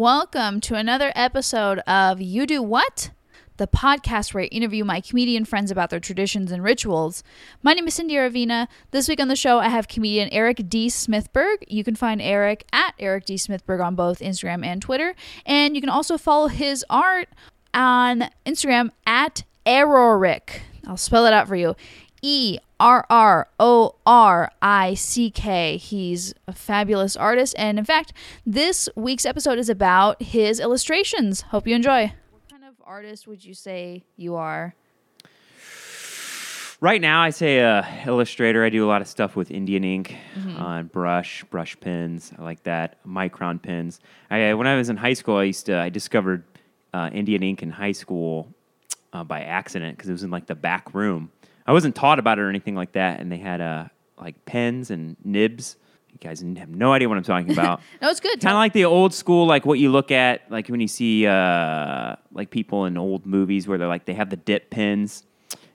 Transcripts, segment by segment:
Welcome to another episode of You Do What? The podcast where I interview my comedian friends about their traditions and rituals. My name is Cindy Aravina. This week on the show, I have comedian Eric D. Smithberg. You can find Eric at Eric D. Smithberg on both Instagram and Twitter. And you can also follow his art on Instagram at Errorick. I'll spell it out for you. E R R O R I C K. He's a fabulous artist. And in fact, this week's episode is about his illustrations. Hope you enjoy. What kind of artist would you say you are? Right now, I say uh, illustrator. I do a lot of stuff with Indian ink, uh, brush, brush pens. I like that. Micron pens. I, when I was in high school, I used to. I discovered uh, Indian ink in high school uh, by accident because it was in like the back room. I wasn't taught about it or anything like that, and they had uh, like pens and nibs. You guys have no idea what I'm talking about. No, it's good. kind of like the old school, like what you look at, like when you see uh, like people in old movies where they're like they have the dip pens.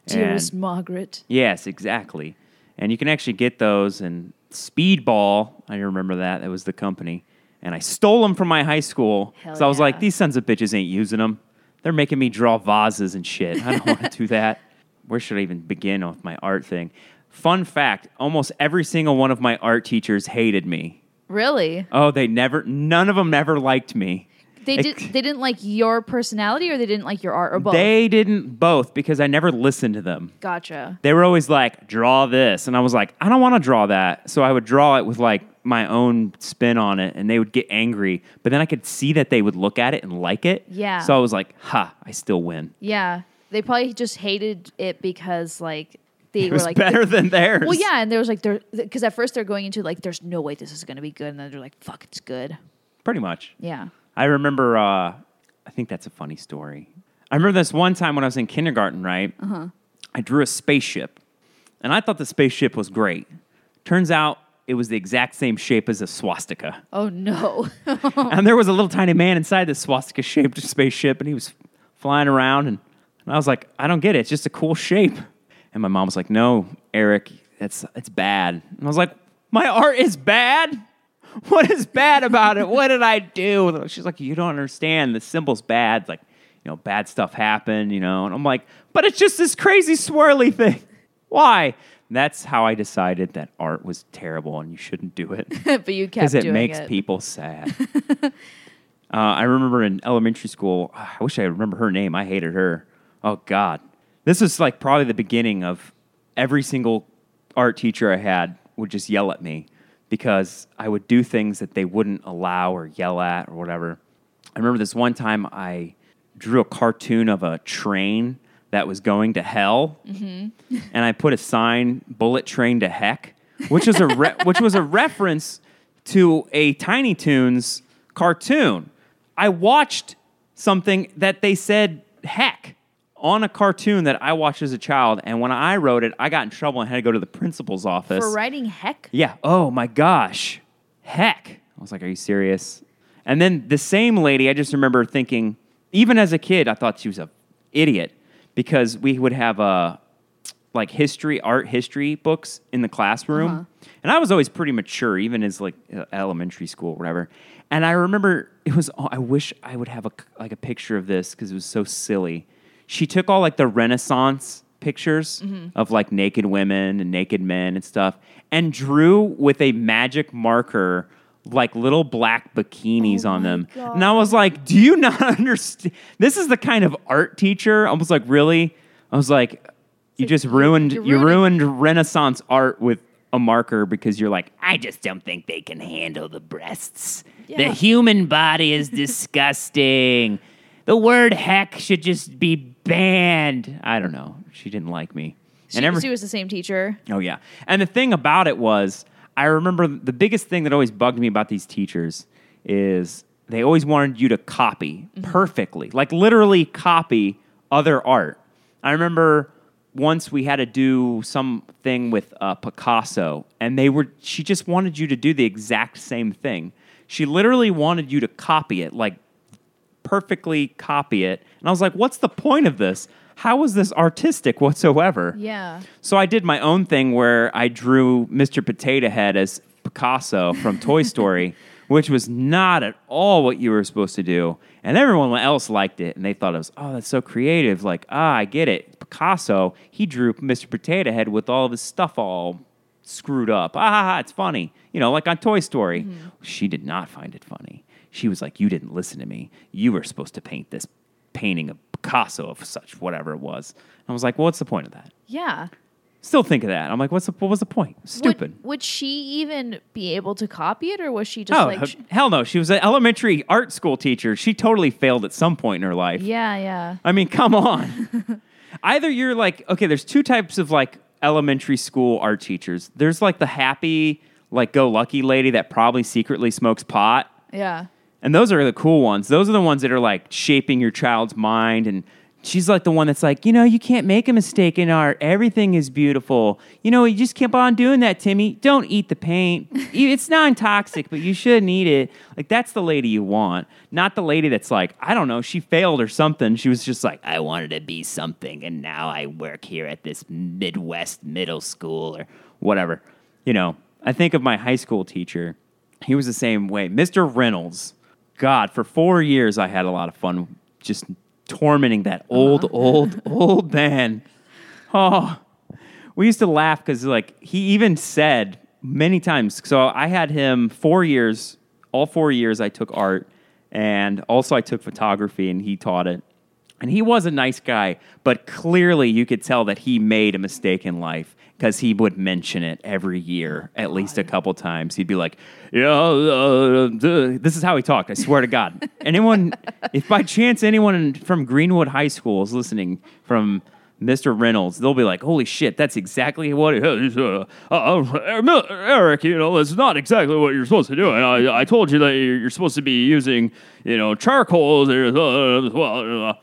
Dearest And- Margaret. Yes, exactly. And you can actually get those. And Speedball, I remember that. That was the company. And I stole them from my high school. Hell so I was like, these sons of bitches ain't using them. They're making me draw vases and shit. I don't want to do that. Where should I even begin with my art thing? Fun fact almost every single one of my art teachers hated me. Really? Oh, they never, none of them ever liked me. They did. They didn't like your personality, or they didn't like your art, or both. They didn't both because I never listened to them. gotcha. they were always like, draw this. And I was like, I don't want to draw that. So I would draw it with like my own spin on it and they would get angry. But then I could see that they would look at it and like it. Yeah. So I was like, ha, I still win. Yeah, they probably just hated it because like they It were was like better than theirs. Well, yeah, and there was like there because at first they're going into like there's no way this is going to be good, and then they're like fuck, it's good. Pretty much. Yeah. I remember, uh, I think that's a funny story. I remember this one time when I was in kindergarten, right? Uh-huh. I drew a spaceship and I thought the spaceship was great. Turns out it was the exact same shape as a swastika. Oh no. and there was a little tiny man inside the swastika shaped spaceship, and he was flying around. And, and I was like, I don't get it. It's just a cool shape. And my mom was like, No, Eric, it's it's bad. And I was like, My art is bad. What is bad about it? What did I do? She's like, You don't understand. The symbol's bad. It's like, you know, bad stuff happened. You know. And I'm like, But it's just this crazy swirly thing. Why? That's how I decided that art was terrible and you shouldn't do it but you kept because it doing makes it. people sad. uh, I remember in elementary school. I wish I remember her name. I hated her. Oh God, this was like probably the beginning of every single art teacher I had would just yell at me because I would do things that they wouldn't allow or yell at or whatever. I remember this one time I drew a cartoon of a train that was going to hell, mm-hmm. and I put a sign "Bullet Train to Heck," which was a re- which was a reference to a Tiny Toons cartoon. I watched something that they said "heck" on a cartoon that I watched as a child, and when I wrote it, I got in trouble and had to go to the principal's office. for writing heck. Yeah. Oh my gosh. Heck. I was like, are you serious? And then the same lady, I just remember thinking, even as a kid, I thought she was a idiot because we would have uh, like history, art history books in the classroom. And I was always pretty mature, even as like elementary school whatever. And I remember it was, I wish I would have a, like a picture of this because it was so silly. She took all like the Renaissance pictures of like naked women and naked men and stuff and drew with a magic marker like little black bikinis on them. And I was like, do you not understand? This is the kind of art teacher. I was like, really? I was like, you just ruined you ruined Renaissance art with a marker because you're like, I just don't think they can handle the breasts. The human body is disgusting. The word heck should just be banned. I don't know. She didn't like me. She, and every- she was the same teacher. Oh yeah. And the thing about it was, I remember the biggest thing that always bugged me about these teachers is they always wanted you to copy perfectly, like literally copy other art. I remember once we had to do something with uh, Picasso, and they were she just wanted you to do the exact same thing. She literally wanted you to copy it, like perfectly copy it. And I was like, what's the point of this? How is this artistic whatsoever? Yeah. So I did my own thing where I drew Mr. Potato Head as Picasso from Toy Story, which was not at all what you were supposed to do. And everyone else liked it, and they thought it was, oh, that's so creative. Like, ah, I get it. Picasso, he drew Mr. Potato Head with all of his stuff all screwed up. Ah, ha, ha, it's funny. You know, like on Toy Story. She did not find it funny. She was like, you didn't listen to me. You were supposed to paint this painting of Picasso of such, whatever it was. And I was like, well, what's the point of that? Yeah. Still think of that. I'm like, what's the, what was the point? Stupid. Would, would she even be able to copy it, or was she just Oh, like, he- hell no. She was an elementary art school teacher. She totally failed at some point in her life. yeah, yeah, I mean, come on. Either you're like, okay, there's two types of like elementary school art teachers. There's like the happy, like go lucky lady that probably secretly smokes pot. yeah, And those are the cool ones. Those are the ones that are like shaping your child's mind. And she's like the one that's like, you know, you can't make a mistake in art. Everything is beautiful. You know, you just keep on doing that, Timmy. Don't eat the paint. It's non toxic, but you shouldn't eat it. Like, that's the lady you want. Not the lady that's like, I don't know, she failed or something. She was just like, I wanted to be something. And now I work here at this Midwest middle school or whatever. You know, I think of my high school teacher. He was the same way. Mr. Reynolds. God, for four years I had a lot of fun just tormenting that old, uh-huh. old, old man. Oh, we used to laugh because like he even said many times. So I had him four years. All four years I took art, and also I took photography, and he taught it. And he was a nice guy, but clearly you could tell that he made a mistake in life because he would mention it every year, at least a couple times. He'd be like, "Yeah, uh, duh." this is how he talked." I swear to God. anyone, if by chance anyone from Greenwood High School is listening from Mr. Reynolds, they'll be like, "Holy shit, that's exactly what it is." Uh, uh, uh, Eric, you know, that's not exactly what you're supposed to do. And I, I told you that you're you're supposed to be using, you know, charcoal there as well. as well, uh,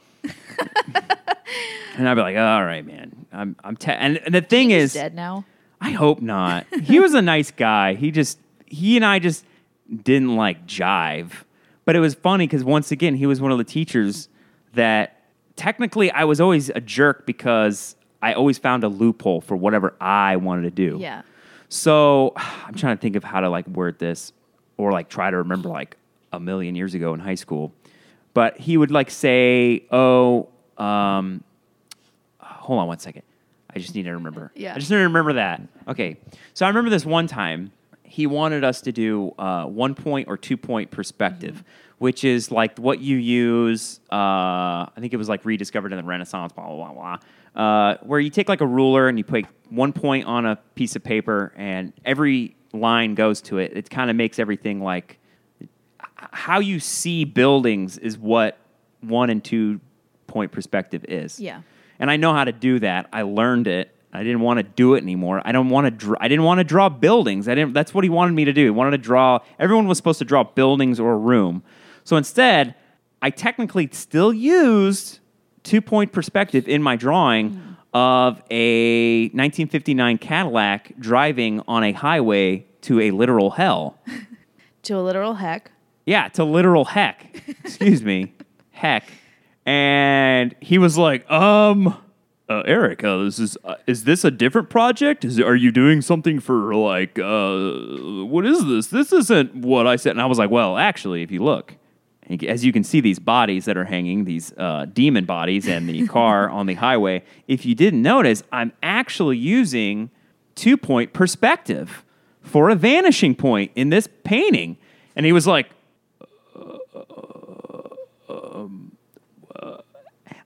and I'd be like, all right, man. I'm, I'm, te-. And, and the thing He's is, dead now. I hope not. he was a nice guy. He just, he and I just didn't like jive. But it was funny because once again, he was one of the teachers that technically I was always a jerk because I always found a loophole for whatever I wanted to do. Yeah, So I'm trying to think of how to like word this or like try to remember like a million years ago in high school. But he would like say, oh, um, hold on one second. I just need to remember. Yeah. I just need to remember that. Okay. So I remember this one time he wanted us to do uh, one point or two point perspective, which is like what you use. Uh, I think it was like rediscovered in the Renaissance, blah, blah, blah, blah. Uh, where you take like a ruler and you put one point on a piece of paper and every line goes to it. It kind of makes everything like how you see buildings is what one and two point perspective is. Yeah. And I know how to do that. I learned it. I didn't want to do it anymore. I don't want to. Dr- I didn't want to draw buildings. I didn't. That's what he wanted me to do. He wanted to draw. Everyone was supposed to draw buildings or a room. So instead, I technically still used two point perspective in my drawing hmm. of a 1959 Cadillac driving on a highway to a literal hell. To a literal heck. Yeah, to literal heck. Excuse me. Heck. And he was like, um, uh, Eric, uh, this is uh, is this a different project? Is are you doing something for like uh, what is this? This isn't what I said. And I was like, well, actually, if you look, as you can see, these bodies that are hanging, these uh, demon bodies, and the car on the highway. If you didn't notice, I'm actually using two point perspective for a vanishing point in this painting. And he was like,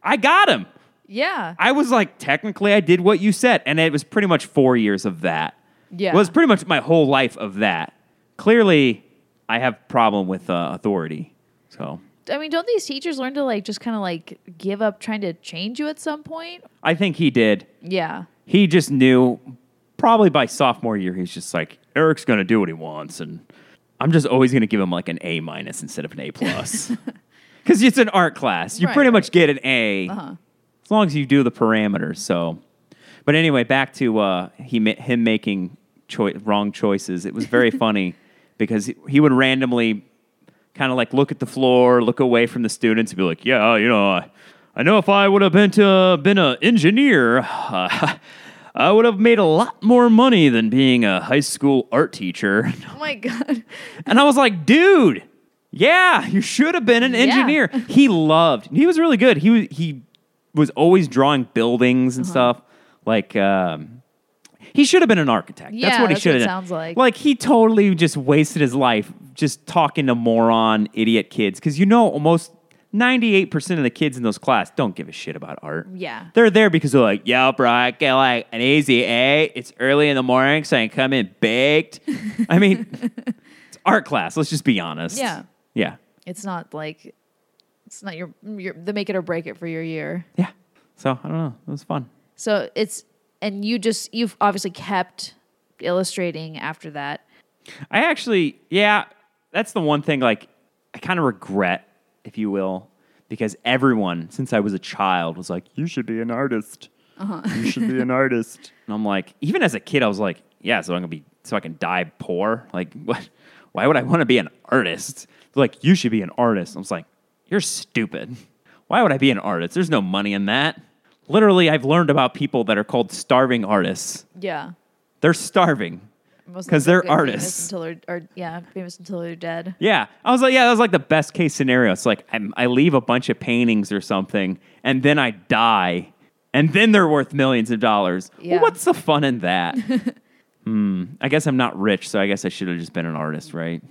I got him. Yeah. I was like, technically, I did what you said. And it was pretty much four years of that. Yeah. It was pretty much my whole life of that. Clearly, I have problem with uh, authority. So I mean, don't these teachers learn to like just kind of like give up trying to change you at some point? I think he did. Yeah. He just knew, probably by sophomore year, he's just like, Eric's going to do what he wants. And I'm just always going to give him like an A minus instead of an A plus. Because it's an art class. You Right, pretty much get an A. Uh-huh. as long as you do the parameters. So, but anyway, back to uh, he ma- him making choi- wrong choices. It was very funny because he, he would randomly kind of like look at the floor, look away from the students, and be like, "Yeah, you know, I, I know if I would have been to been an engineer, uh, I would have made a lot more money than being a high school art teacher. Oh my god. And I was like, dude, yeah, you should have been an Yeah. engineer. He loved. He was really good. He was he was always drawing buildings Uh-huh. and stuff. Like um, he should have been an architect. that's Yeah, what he should have sounds like. Like he totally just wasted his life just talking to moron idiot kids because you know almost. 98% of the kids in those class don't give a shit about art. Yeah. They're there because they're like, yo, bro, I get like an easy A. It's early in the morning, so I can come in baked. I mean, it's art class. Let's just be honest. Yeah. Yeah. It's not like it's not your your the make it or break it for your year. Yeah. So I don't know. It was fun. So it's and you just you've obviously kept illustrating after that. I actually, yeah, that's the one thing like I kind of regret, if you will, because everyone since I was a child was like, you should be an artist. Uh-huh. You should be an artist. And I'm like, even as a kid, I was like, yeah, so I'm gonna be, so I can die poor. Like, what? Why would I want to be an artist? They're like, you should be an artist. I was like, you're stupid. Why would I be an artist? There's no money in that. Literally, I've learned about people that are called starving artists. Yeah. They're starving. Most of 'Cause them they're artists. until they're or, yeah famous until they're dead. Yeah, I was like, yeah, that was like the best case scenario. It's like I'm, I leave a bunch of paintings or something, and then I die, and then they're worth millions of dollars. Well, Yeah. what's the fun in that? hmm. I guess I'm not rich, so I guess I should have just been an artist, right?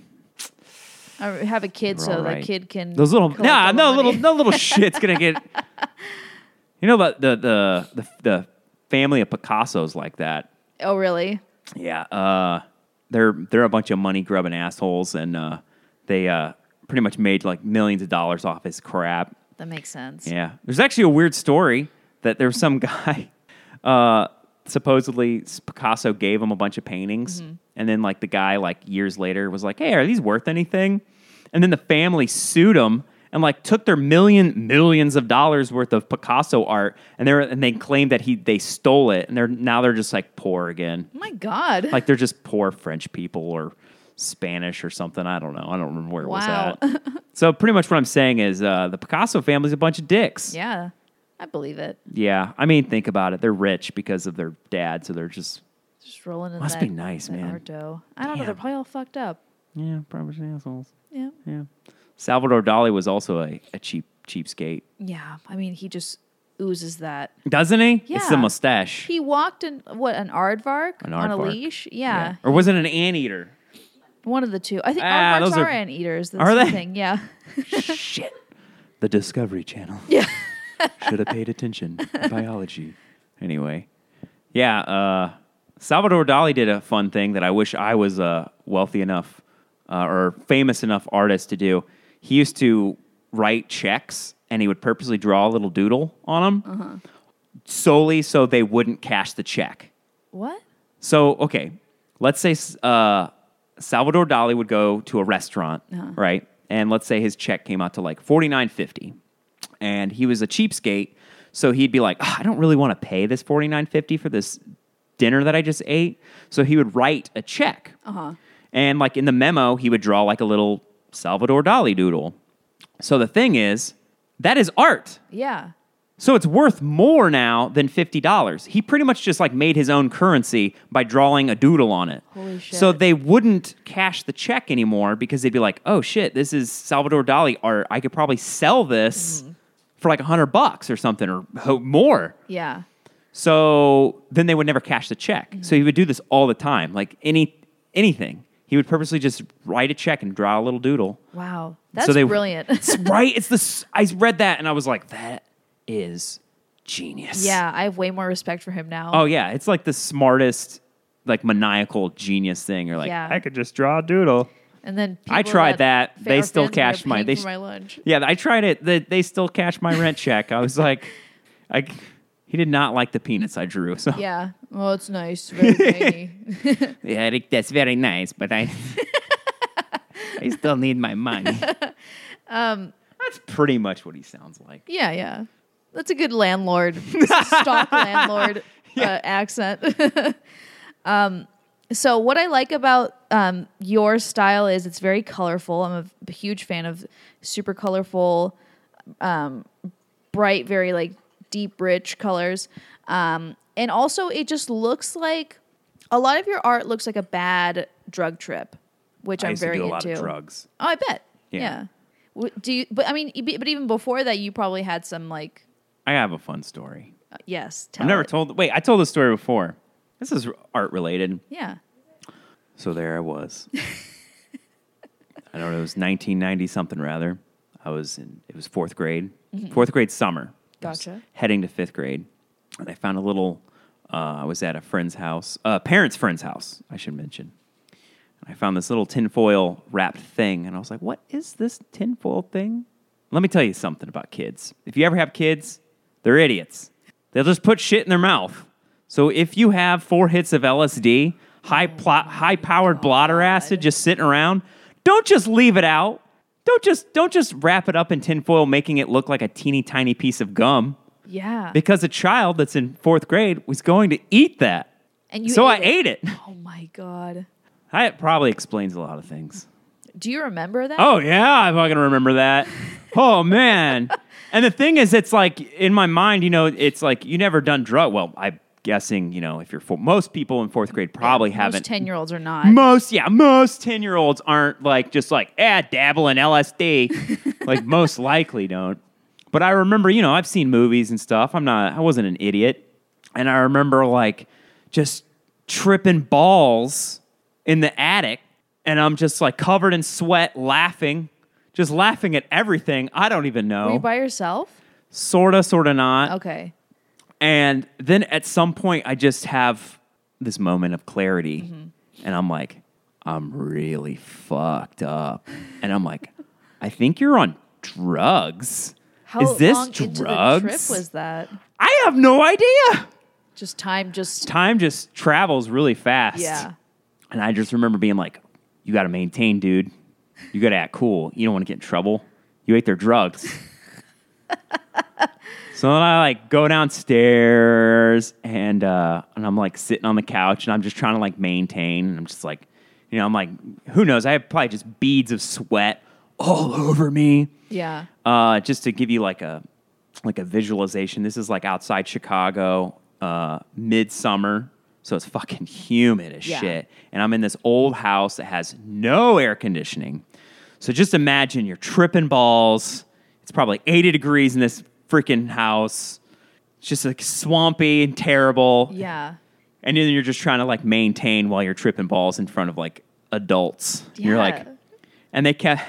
I have a kid so all the kid can Those little, nah, no money. little, no little shit's gonna get. You know, the the the the, the family of Picasso's like that. Oh really? Yeah, uh, they're they're a bunch of money grubbing assholes, and uh, they uh, pretty much made like millions of dollars off his crap. That makes sense. Yeah, there's actually a weird story that there was some guy, uh, supposedly Picasso gave him a bunch of paintings, and then like the guy like years later was like, "Hey, are these worth anything?" And then the family sued him and like took their million millions of dollars worth of Picasso art, and they are and they claimed that he they stole it, and they're now they're just like poor again Oh my god. like they're just poor French people or Spanish or something. I don't know. I don't remember where it Wow. was at. so pretty much what I'm saying is uh, the Picasso family's a bunch of dicks. yeah, I believe it. Yeah. I mean, think about it. They're rich because of their dad, so they're just Just rolling in Must that, be nice, man. art dough. I don't know. They're probably all fucked up. yeah, probably assholes. Yeah. Yeah. Salvador Dali was also a, a cheap cheapskate, Yeah. I mean, he just oozes that. doesn't he? It's the mustache. He walked in what an aardvark An on a leash. Yeah, Or was it an anteater? one of the two. I think Ah, those are, are- anteaters. The Are same they? Thing. Yeah. Shit. The Discovery Channel. Yeah. Should have paid attention. Biology. Anyway, yeah. Uh, Salvador Dali did a fun thing that I wish I was a wealthy enough uh, or famous enough artist to do. He used to write checks and he would purposely draw a little doodle on them solely so they wouldn't cash the check. What? So, okay, let's say uh, Salvador Dali would go to a restaurant, right? And let's say his check came out to like forty nine fifty, and he was a cheapskate, so he'd be like, "Ah, I don't really want to pay this forty nine fifty for this dinner that I just ate. So he would write a check, Uh-huh. and like in the memo, he would draw like a little Salvador Dali doodle. So the thing is, that is art. Yeah. So it's worth more now than fifty dollars. He pretty much just like made his own currency by drawing a doodle on it. Holy shit. So they wouldn't cash the check anymore because they'd be like, "Oh shit, this is Salvador Dali art. I could probably sell this Mm-hmm. For like a hundred bucks or something or ho- more." Yeah. So then they would never cash the check. Mm-hmm. So he would do this all the time, like any anything. He would purposely just write a check and draw a little doodle. Wow. That's so they, brilliant. It's right. It's this. I read that and I was like, that is genius. yeah, I have way more respect for him now. Oh yeah, it's like the smartest, like maniacal genius thing. You're like, Yeah. I could just draw a doodle. And then I tried that. They still fans that are cashed my- they my lunch. Yeah, I tried it. They, they still cashed my rent check. I was like, I. He did not like the peanuts I drew. So Yeah. Well, it's nice. Very tiny. yeah, that's very nice, but I. I still need my money. um, that's pretty much what he sounds like. yeah, yeah. That's a good landlord, stock landlord uh, accent. um, so what I like about um, your style is it's very colorful. I'm a, huge fan of super colorful, um, bright, very like deep, rich colors. Um, And also, it just looks like a lot of your art looks like a bad drug trip, which I to very do a into. lot of drugs. Oh, I bet. Yeah. Yeah. Do you? But I mean, but even before that, you probably had some like. I have a fun story. uh, yes. Tell I've never it. told. Wait, I told the story before. This is art related. Yeah. So there I was. I don't know. It was 1990 something rather. I was in. It was fourth grade. Fourth grade summer. Mm-hmm. Gotcha. Heading to fifth grade, and I found a little. Uh, I was at a friend's house, uh, parents' friend's house. I should mention. I found this little tinfoil wrapped thing, and I was like, "What is this tinfoil thing?" Let me tell you something about kids. If you ever have kids, they're idiots. They'll just put shit in their mouth. So if you have four hits of LSD, high oh pl- high powered blotter acid just sitting around, don't just leave it out. Don't just don't just wrap it up in tinfoil, making it look like a teeny tiny piece of gum. Yeah. Because a child that's in fourth grade was going to eat that. and you. so I ate it. ate it. Oh my god. That probably explains a lot of things. Do you remember that? Oh yeah, I fucking remember that. oh man. And the thing is, it's like in my mind, you know, it's like you never done drug. Well, I'm guessing, you know, if you're four, most people in fourth grade probably haven't. Ten year olds are not. most yeah, most ten year olds aren't like just like eh, dabble in LSD. like most likely don't. But I remember, you know, I've seen movies and stuff. I'm not. I wasn't an idiot, and I remember like just tripping balls in the attic, and I'm just like covered in sweat, laughing, just laughing at everything. I don't even know. Were you by yourself? sorta, sorta not. Okay. And then at some point, I just have this moment of clarity, Mm-hmm. and I'm like, I'm really fucked up. And I'm like, I think you're on drugs. How Is this long into the drugs? trip was that? I have no idea. Just time. Just Time just travels really fast. yeah. And I just remember being like, you got to maintain, dude. You got to act cool. You don't want to get in trouble. You ate their drugs. so then I like go downstairs and uh, and I'm like sitting on the couch and I'm just trying to like maintain. And I'm just like, you know, I'm like, who knows? I have probably just beads of sweat all over me. Yeah. Uh, just to give you like a like a visualization, this is like outside Chicago, uh, midsummer, so it's fucking humid as Yeah. shit. And I'm in this old house that has no air conditioning. So just imagine you're tripping balls. It's probably 80 degrees in this freaking house. It's just like swampy and terrible. Yeah. And then you're just trying to like maintain while you're tripping balls in front of like adults. You're like, Yeah. and they kept.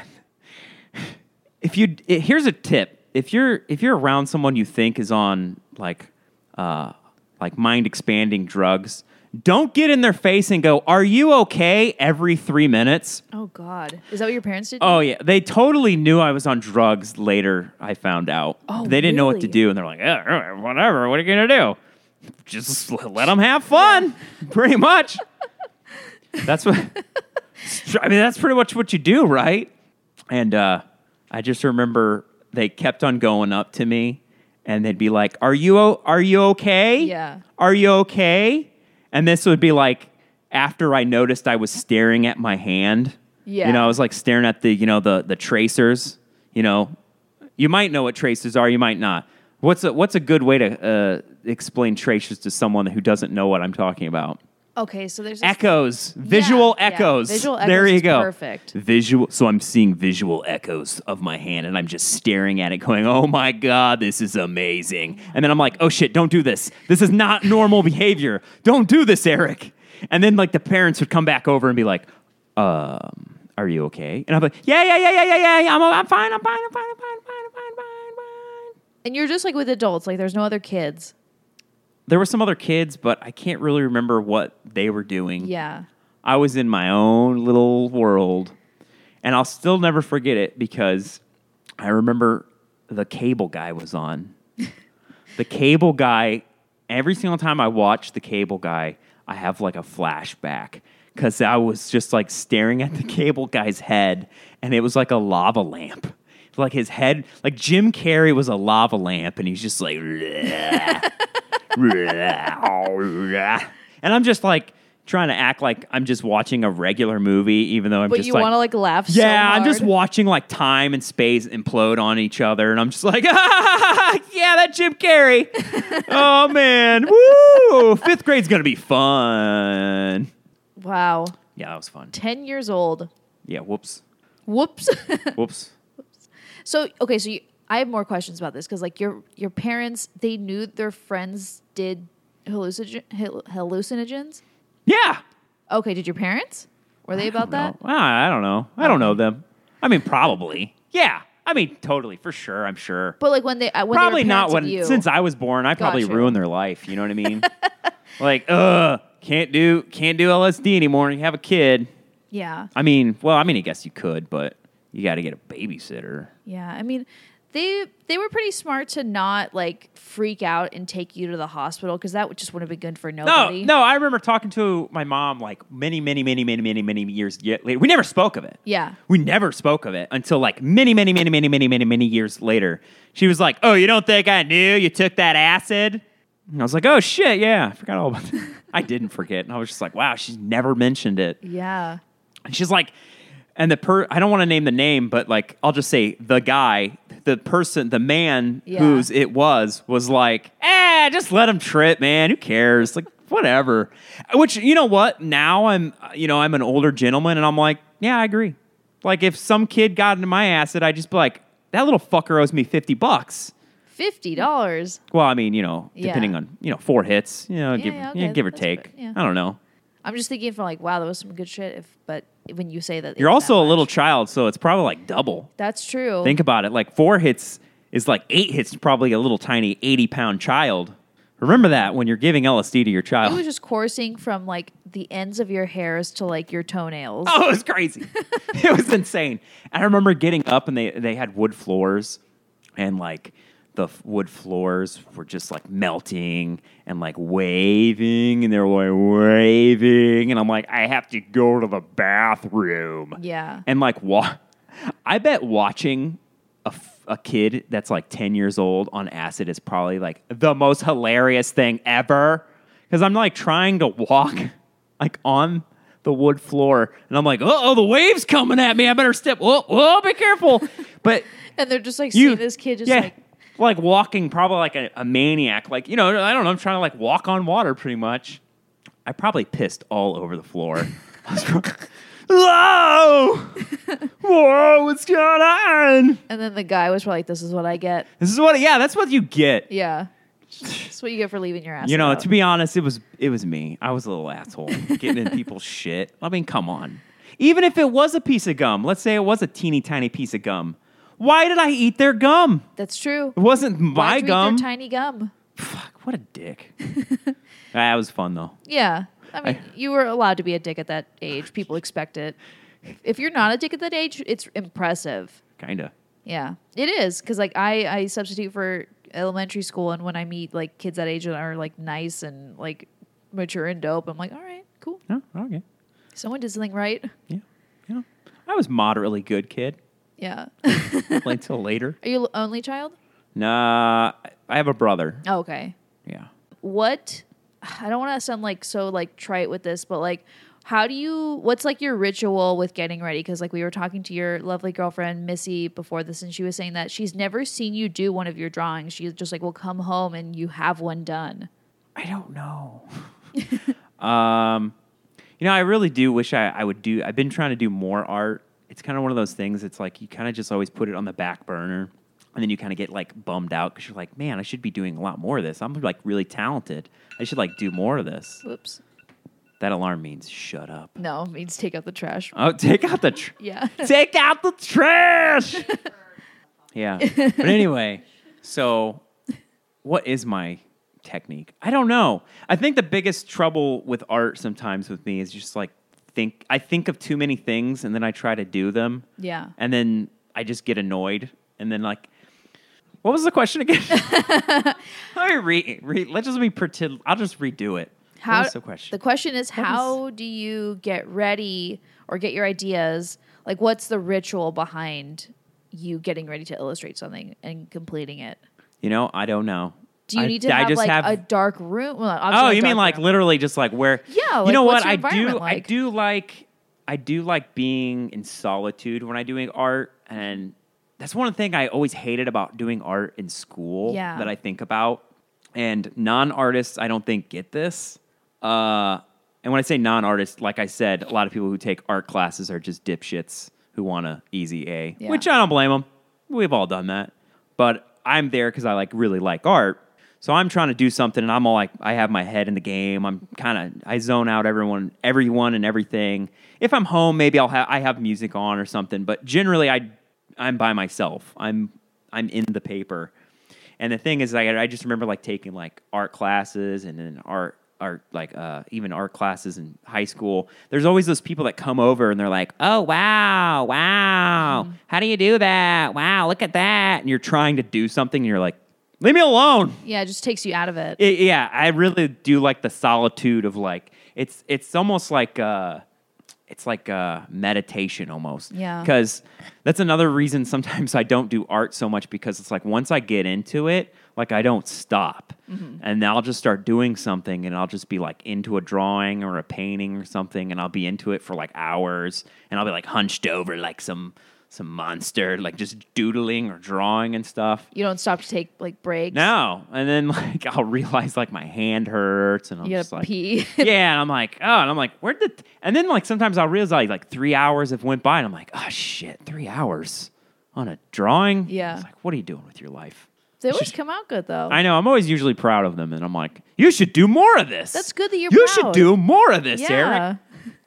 If you i- here's a tip: if you're if you're around someone you think is on like uh, like mind expanding drugs, don't get in their face and go, "Are you okay?" Every three minutes. Oh God. Is that what your parents did? Oh yeah, they totally knew I was on drugs. Later, I found out. Oh, they didn't know what to really? do, and they're like, "Yeah, whatever. What are you gonna do? Just let them have fun." Pretty much. That's what. I mean, that's pretty much what you do, right? And uh, I just remember they kept on going up to me, and they'd be like, "Are you o- are you okay? Yeah. Are you okay?" And this would be like after I noticed I was staring at my hand. Yeah. You know, I was like staring at the, you know, the the tracers. You know, you might know what tracers are, you might not. What's a what's a good way to uh, explain tracers to someone who doesn't know what I'm talking about? Okay. So there's Echoes, visual yeah. echoes. Visual There echoes you go. perfect. Visual. So I'm seeing visual echoes of my hand, and I'm just staring at it, going, "Oh my god, this is amazing!" And then I'm like, "Oh shit, don't do this. This is not normal behavior. Don't do this, Eric." And then like the parents would come back over and be like, "Um, are you okay?" And I'm like, "Yeah, yeah, yeah, yeah, yeah, yeah. yeah. I'm, I'm fine. I'm fine. I'm fine. I'm fine. I'm fine. I'm fine. I'm fine. I'm fine." and you're just like with adults. Like there's no other kids. There were some other kids, but I can't really remember what they were doing. Yeah. I was in my own little world. And I'll still never forget it because I remember the cable guy was on. the cable guy, every single time I watch the cable guy, I have like a flashback because I was just like staring at the cable guy's head and it was like a lava lamp. Like his head, like Jim Carrey was a lava lamp and he's just like, and I'm just like trying to act like I'm just watching a regular movie, even though I'm But just you like, want to like laugh. so yeah, I'm just watching like time and space implode on each other, and I'm just like, yeah, yeah, that Jim Carrey. oh man, woo! Fifth grade's gonna be fun. Wow. Yeah, that was fun. 10 years old. Yeah, whoops, Whoops. whoops. So, okay, so you, I have more questions about this because, like, your your parents, they knew their friends did hallucinogen, hallucinogens? Yeah. Okay, did your parents? Were they about that? I don't know. I don't know them. I mean, probably. Yeah. I mean, totally, for sure. I'm sure. But, like, when they, uh, when probably they not when you, since I was born. I probably ruined their life. You know what I mean? like, ugh, can't do can't do LSD anymore. You have a kid. Yeah. I mean, well, I mean, I guess you could, but you got to get a babysitter. Yeah, I mean, they they were pretty smart to not like freak out and take you to the hospital because that would just wouldn't have been good for nobody. no, no, I remember talking to my mom like many, many, many, many, many, many years later. We never spoke of it. Yeah. We never spoke of it until like many, many, many, many, many, many, many years later. She was like, "Oh, you don't think I knew you took that acid?" And I was like, "Oh shit, yeah, I forgot all about that." I didn't forget, and I was just like, "Wow, she's never mentioned it." Yeah. And she's like, and the per I don't want to name the name, but like I'll just say the guy, the person, the man Yeah. whose it was was like, eh, just let him trip, man. Who cares? Like whatever. Which you know what? Now I'm you know I'm an older gentleman, and I'm like, yeah, I agree. Like if some kid got into my acid, I'd just be like, that little fucker owes me fifty bucks. Fifty dollars. Well, I mean, you know, Yeah. depending on you know four hits, you know, give yeah, yeah, okay, give or take. yeah. I don't know. I'm just thinking from like, wow, that was some good shit. If but when you say that, You're also a little child, so it's probably like double. That's true. Think about it. Like four hits is like eight hits, to probably a little tiny 80 pound child. Remember that when you're giving LSD to your child. it child. was just coursing from like the ends of your hairs to like your toenails. oh, it was crazy. it was insane. I remember getting up and they, they had wood floors and like the wood floors were just like melting and like waving and they were like waving. And I'm like, I have to go to the bathroom. Yeah. And like, wa- I bet watching a, f- a kid that's like 10 years old on acid is probably like the most hilarious thing ever. Because I'm like trying to walk like on the wood floor and I'm like, oh, the wave's coming at me. I better step. Whoa, whoa, be careful. But And they're just like you, seeing this kid just yeah, like like walking probably like a, a maniac. Like, you know, I don't know. I'm trying to like walk on water pretty much. I probably pissed all over the floor. I was pro- Whoa! Whoa, what's going on? and then the guy was probably like, This is what I get. This is what, yeah, that's what you get. Yeah. That's what you get for leaving your ass. You know, out. to be honest, it was it was me. I was a little asshole getting in people's shit. I mean, come on. Even if it was a piece of gum, let's say it was a teeny tiny piece of gum. Why did I eat their gum? That's true. It wasn't my Why'd you eat their tiny gum. Fuck, what a dick. Ah, that was fun though. Yeah. I mean, I- you were allowed to be a dick at that age. People expect it. If you're not a dick at that age, it's impressive. Kinda. Yeah, it is because like I I substitute for elementary school, and when I meet like kids that age that are like nice and like mature and dope, I'm like, all right, cool. Okay. Someone did something right. Yeah. Yeah. I was moderately good kid. Yeah. Played till later. Are you only child? Nah, I have a brother. Oh, okay. Yeah. What? I don't want to sound like so like trite with this, but like, how do you? What's like your ritual with getting ready? Because like we were talking to your lovely girlfriend Missy before this, and she was saying that she's never seen you do one of your drawings. She's just like, will come home and you have one done. I don't know. um, you know, I really do wish I, I would do. I've been trying to do more art. It's kind of one of those things. It's like you kind of just always put it on the back burner, and then you kind of get like bummed out because you're like, man, I should be doing a lot more of this. I'm like really talented. I should like do more of this. Whoops. That alarm means shut up. No, it means take out the trash. Oh, take out the tr- Yeah. take out the trash. yeah. But anyway, so what is my technique? I don't know. I think the biggest trouble with art sometimes with me is just like think I think of too many things and then I try to do them yeah. and then I just get annoyed and then like what was the question again? Me re, re, let's just me pretend. I'll just redo it. How the question? The question is What how do you get ready or get your ideas? Like what's the ritual behind you getting ready to illustrate something and completing it? you know, I don't know. Do you I- need to I have just like have a dark room? Well, Oh, you mean like room. literally just like where? Yeah, you know what? I do. environment I do like. I do like being in solitude when I'm doing art, and that's one thing I always hated about doing art in school Yeah. that I think about. And non artists, I don't think get this. Uh, and when I say non artists, like I said, a lot of people who take art classes are just dipshits who want a easy A, Yeah. which I don't blame them. We've all done that. But I'm there because I like really like art. So I'm trying to do something, and I'm all like, I have my head in the game. I'm kind of, I zone out everyone, everyone, and everything. If I'm home, maybe I'll have, I have music on or something. But generally, I, I'm by myself. I'm, I'm in the paper. And the thing is, like, I just remember like taking like art classes and then art, art like uh, even art classes in high school. There's always those people that come over and they're like, "Oh wow, wow, how do you do that? Wow, look at that!" And you're trying to do something, and you're like, "Leave me alone." Yeah, it just takes you out of it. It- yeah, I really do like the solitude of like it's it's almost like uh it's like uh meditation almost. Yeah. Because that's another reason sometimes I don't do art so much because it's like once I get into it, like I don't stop. Mm-hmm. And then I'll just start doing something and I'll just be like into a drawing or a painting or something and I'll be into it for like hours and I'll be like hunched over like some some monster, like just doodling or drawing and stuff. You don't stop to take like breaks. No, and then like I'll realize like my hand hurts, and I'm You just like, pee. yeah, and I'm like, oh, and I'm like, where did? And then like sometimes I'll realize like three hours have went by, and I'm like, oh shit, three hours on a drawing. Yeah. it's like, what are you doing with your life? they always come out good though. I know. I'm always usually proud of them, and I'm like, you should do more of this. That's good that you're You should do more of this, yeah. Eric.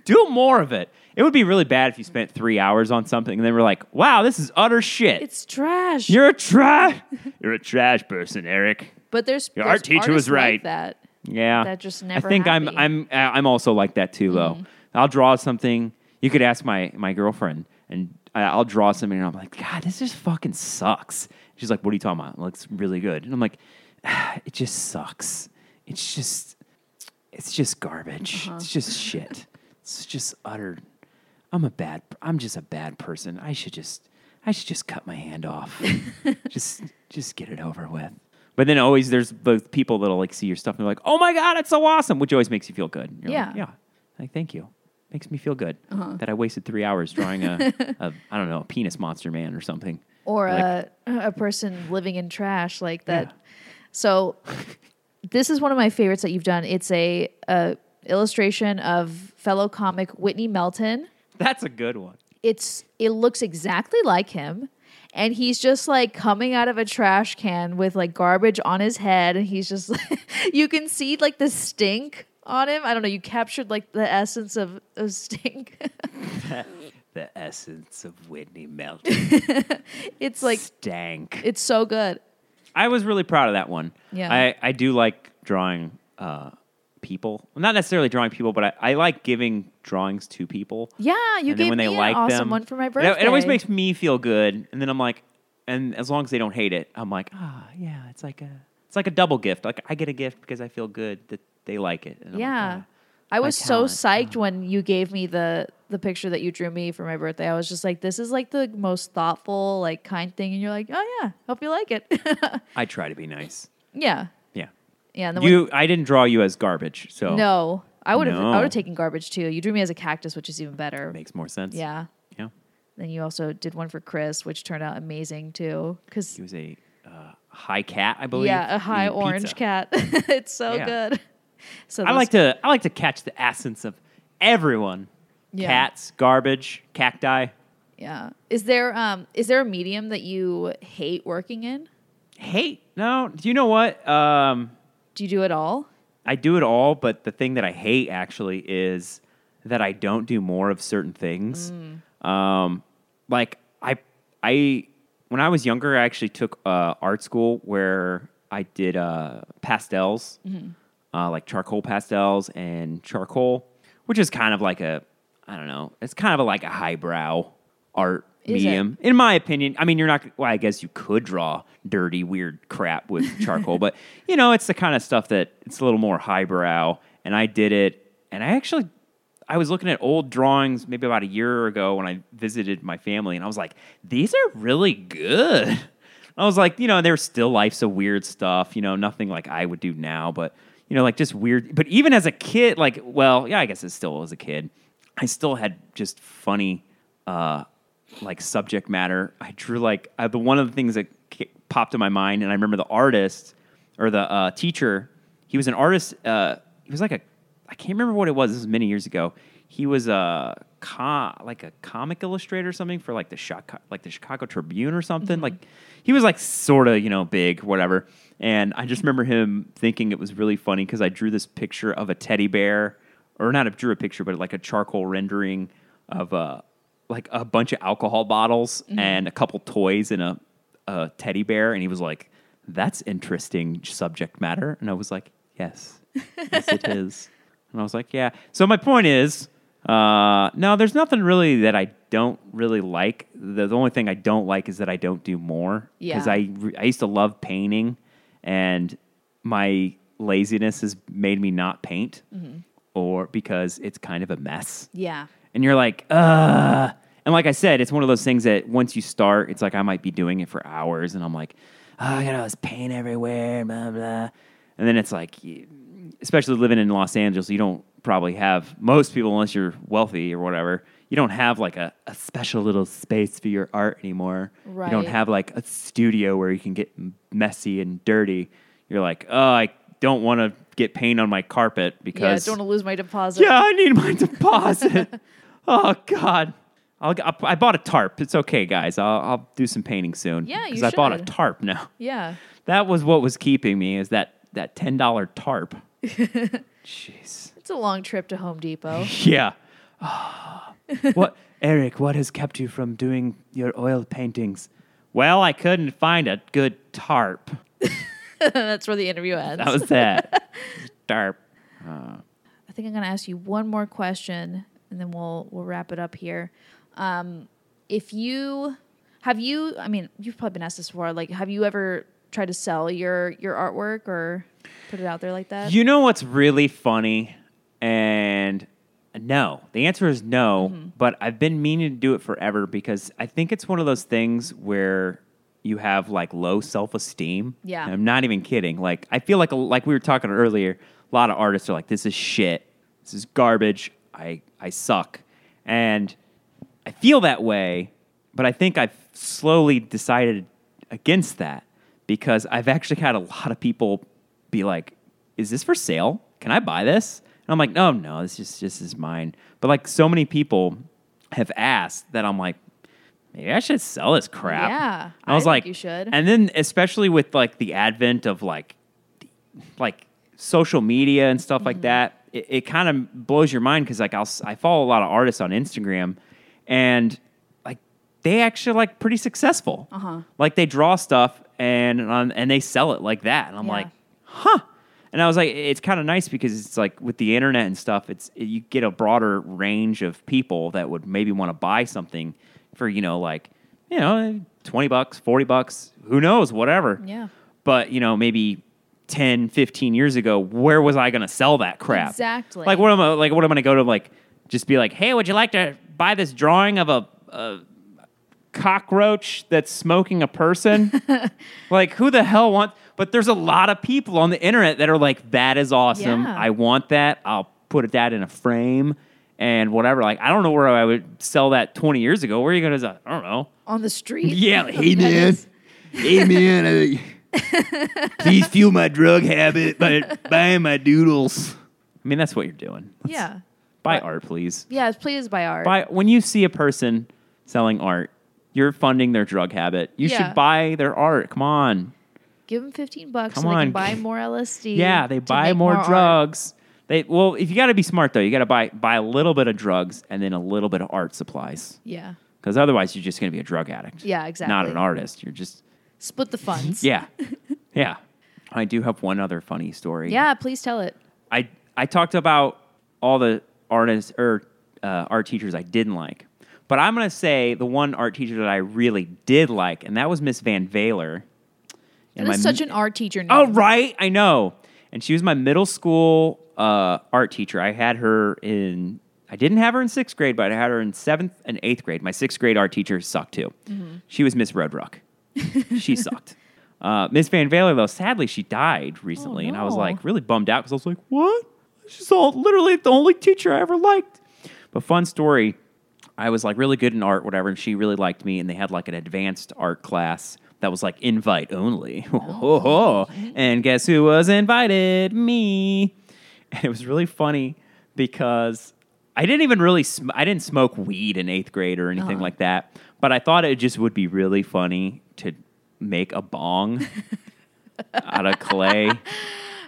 Do more of it. It would be really bad if you spent three hours on something and then we're like, wow, this is utter shit. It's trash. You're a trash. You're a trash person, Eric. but there's Your there's art teacher artists was right. Like that. Yeah, That just never I think I'm. I'm uh, I'm also like that too, though. I'll draw something. You could ask my my girlfriend, and I- I'll draw something, and I'm like, God, this just fucking sucks. She's like, What are you talking about? It looks really good, and I'm like, ah, It just sucks. It's just it's just garbage. Uh-huh. It's just shit. It's just utter. I'm a bad. I'm just a bad person. I should just. I should just cut my hand off. just just get it over with. But then always there's both people that'll like see your stuff and they're like, "Oh my god, it's so awesome," which always makes you feel good. You're like, Yeah. yeah. Like, thank you. Makes me feel good uh-huh. that I wasted three hours drawing a, a I don't know a penis monster man or something. or Like- a a person living in trash like that. Yeah. So this is one of my favorites that you've done. It's a, a illustration of fellow comic Whitney Melton. That's a good one. It's it looks exactly like him. And he's just like coming out of a trash can with like garbage on his head. And he's just, you can see like the stink on him. I don't know. You captured like the essence of, of stink. The essence of Whitney Melton it's like, stank. it's so good. I was really proud of that one. Yeah. I, I do like drawing uh, people. Well, not necessarily drawing people, but I, I like giving drawings to people. Yeah, you and gave when me they an like awesome them, one for my birthday. It, always makes me feel good, and then I'm like, and as long as they don't hate it, I'm like, ah, yeah, it's like a, it's like a double gift. Like I get a gift because I feel good that they like it. I'm like, Yeah. "Ah." I was so psyched when you gave me the the picture that you drew me for my birthday. I was just like, this is like the most thoughtful, like kind thing. And you're like, oh yeah, hope you like it. I try to be nice. yeah. Yeah. And You, I didn't draw you as garbage, so no, I would have I would have taken garbage too. You drew me as a cactus, which is even better. makes more sense. Yeah. Yeah. Then you also did one for Chris, which turned out amazing too. Because He was a uh, high cat, I believe. yeah, a high orange pizza. cat. it's so Yeah. good. So I like to I like to catch the essence of everyone. Yeah. Cats, garbage, cacti. Yeah. Is there um is there a medium that you hate working in? Hate. No, do you know what? Um, Do you do it all? I do it all, but the thing that I hate actually is that I don't do more of certain things. Um, like I, I when I was younger, I actually took uh, art school where I did uh, pastels, uh, like charcoal pastels and charcoal, which is kind of like a, I don't know, it's kind of a, like a highbrow art Is it? medium, in my opinion. I mean, you're not. Well, I guess you could draw dirty, weird crap with charcoal, but you know, it's the kind of stuff that it's a little more highbrow. And I did it, and I actually, I was looking at old drawings maybe about a year ago when I visited my family, and I was like, these are really good. I was like, you know, there's still life's of weird stuff, you know, nothing like I would do now, but you know, like just weird. But even as a kid, like, well, yeah, I guess it still was a kid. I still had just funny, uh, like subject matter. I drew like uh, the one of the things that popped in my mind, and I remember the artist or the uh, teacher. He was an artist. Uh, he was like a I can't remember what it was. This was many years ago. He was a co- like a comic illustrator or something for like the Chicago, like the Chicago Tribune or something. Like he was like sort of you know big, whatever. And I just remember him thinking it was really funny because I drew this picture of a teddy bear, or not a drew a picture, but like a charcoal rendering of a like a bunch of alcohol bottles and a couple toys and a, a teddy bear. And he was like, "That's interesting subject matter." And I was like, "Yes, yes, it is." And I was like, "Yeah." So my point is, uh, no, there's nothing really that I don't really like. The, the only thing I don't like is that I don't do more because I I used to love painting, and my laziness has made me not paint, or because it's kind of a mess Yeah. And you're like, uh. And like I said, it's one of those things that once you start, it's like I might be doing it for hours, and I'm like, oh, I got all this paint everywhere, blah blah. And then it's like, especially living in Los Angeles, you don't probably have most people, unless you're wealthy or whatever, you don't have like a, a special little space for your art anymore. Right. You don't have like a studio where you can get messy and dirty. You're like, oh, I don't want to get paint on my carpet because Yeah. because Don't want to lose my deposit. yeah, I need my deposit. oh God, I'll, I'll, bought a tarp. It's okay, guys. I'll, I'll do some painting soon. Yeah, you Because I bought a should. tarp now. Yeah. That was what was keeping me. Is that that ten dollar tarp? Jeez. It's a long trip to Home Depot. Yeah. Ah. what, Eric? What has kept you from doing your oil paintings? Well, I couldn't find a good tarp. That's where the interview ends. That was that. tarp. I think I'm going to ask you one more question, and then we'll we'll wrap it up here. Um, if you have you, I mean, you've probably been asked this before. Like, have you ever tried to sell your your artwork or put it out there like that? You know what's really funny? And no, the answer is no, Mm-hmm. but I've been meaning to do it forever because I think it's one of those things where you have like low self esteem. Yeah. I'm not even kidding. Like, I feel like, like we were talking earlier, a lot of artists are like, this is shit. This is garbage. I, I suck. And I feel that way, but I think I've slowly decided against that because I've actually had a lot of people be like, "Is this for sale? Can I buy this?" And I'm like, "No, no, this is this is mine." But like so many people have asked that I'm like, maybe I should sell this crap. Yeah, I was I like, you should. And then especially with like the advent of like like social media and stuff Mm-hmm. like that, it, it kind of blows your mind because like I'll I follow a lot of artists on Instagram, and like they actually like pretty successful. Uh-huh. Like they draw stuff and um, and they sell it like that, and I'm Yeah. like, huh. And I was like, it's kind of nice because it's like with the internet and stuff, it's you get a broader range of people that would maybe want to buy something for you know like you know twenty bucks, forty bucks, who knows, whatever. Yeah. But, you know, maybe 10, 15 years ago, where was I going to sell that crap? Exactly. Like, what am I, like, what am I going to go to, like, just be like, hey, would you like to buy this drawing of a, a cockroach that's smoking a person? like, who the hell wants, but there's a lot of people on the internet that are like, that is awesome. Yeah. I want that. I'll put that in a frame and whatever. Like, I don't know where I would sell that 20 years ago. Where are you going to, I don't know. On the street. Yeah, like, hey man, hey man, please fuel my drug habit by buying my doodles. I mean, that's what you're doing. Let's Yeah. buy But- art, please. Yeah. Please buy art. Buy when you see a person selling art, you're funding their drug habit. You Yeah. should buy their art. Come on. Give them 15 bucks Come so they on. can buy more LSD. Yeah, they buy make more, drugs. They well, if you got to be smart though, you got to buy buy a little bit of drugs and then a little bit of art supplies. Yeah. Because otherwise, you're just going to be a drug addict. Yeah, exactly. Not an artist. You're just Split the funds. Yeah. yeah. I do have one other funny story. Yeah, please tell it. I, I talked about all the artists or uh, art teachers I didn't like. But I'm going to say the one art teacher that I really did like, and that was Miss Van Valer. And my such an art teacher name. Oh, right. I know. And she was my middle school uh, art teacher. I had her in, I didn't have her in sixth grade, but I had her in seventh and eighth grade. My sixth grade art teacher sucked too. She was Miss Roadruck. She sucked. Uh, Miss Van Valer, though, sadly, she died recently. And I was like really bummed out because I was like, what? She's all, literally the only teacher I ever liked. But fun story. I was like really good in art, whatever, and she really liked me. And they had like an advanced art class that was like invite only. Oh, and guess who was invited? Me. And it was really funny because I didn't even really sm- I didn't smoke weed in eighth grade or anything Uh-huh. like that. But I thought it just would be really funny to make a bong out of clay. Oh,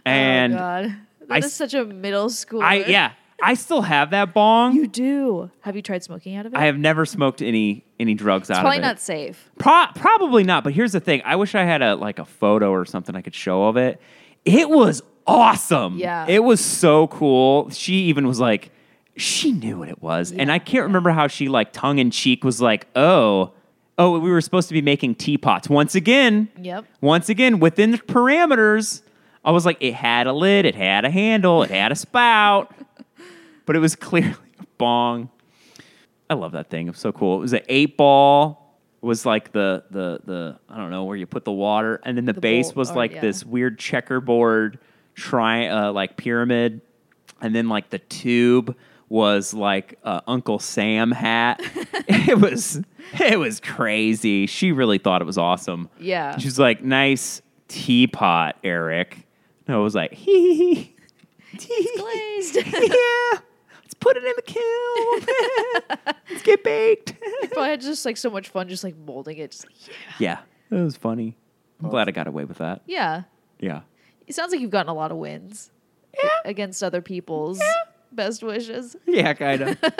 and oh God, I that is s- such a middle school. I yeah, I still have that bong. You do. Have you tried smoking out of it? I have never smoked any any drugs out Probably of it. Probably not safe. Pro- probably not. But here's the thing: I wish I had a like a photo or something I could show of it. It was awesome. Yeah. it was so cool. She even was like, she knew what it was, and I can't remember how she like tongue in cheek was like, oh, oh, we were supposed to be making teapots once again. Yep. Once again, within the parameters, I was like, it had a lid, it had a handle, it had a spout, but it was clearly a bong. I love that thing. It was so cool. It was an eight ball. It was like the the the I don't know where you put the water, and then the, The base bowl, was or- like yeah. this weird checkerboard tri uh, like pyramid, and then like the tube was like a Uncle Sam hat. it was it was crazy. She really thought it was awesome. Yeah. She was like, "Nice teapot, Eric." And I was like, "Hee hee hee." Glazed. yeah. Let's put it in the kiln. Let's get baked. I had just like so much fun, just like molding it. Just like, yeah. yeah, it was funny. I'm glad I got away with that. Yeah. Yeah. It sounds like you've gotten a lot of wins yeah. against other people's best wishes. Yeah, kind of. Um,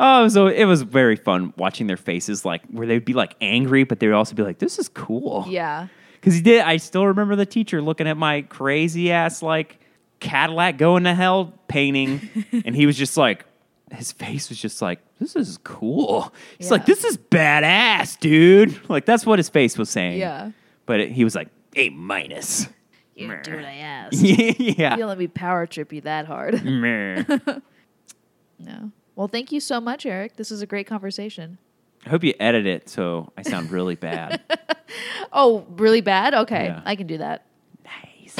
oh, so it was very fun watching their faces, like where they'd be like angry, but they would also be like, "This is cool." Yeah. Because he did. I still remember the teacher looking at my crazy ass like Cadillac going to hell painting, and he was just like, his face was just like, "This is cool." He's like, "This is badass, dude." Like that's what his face was saying. Yeah. But it, he was like, "A minus." You didn't do what I ask. yeah. You don't let me power trip you that hard. Meh. no. Well, thank you so much, Eric. This was a great conversation. I hope you edit it so I sound really bad. Oh, really bad? Okay. Yeah. I can do that. nice.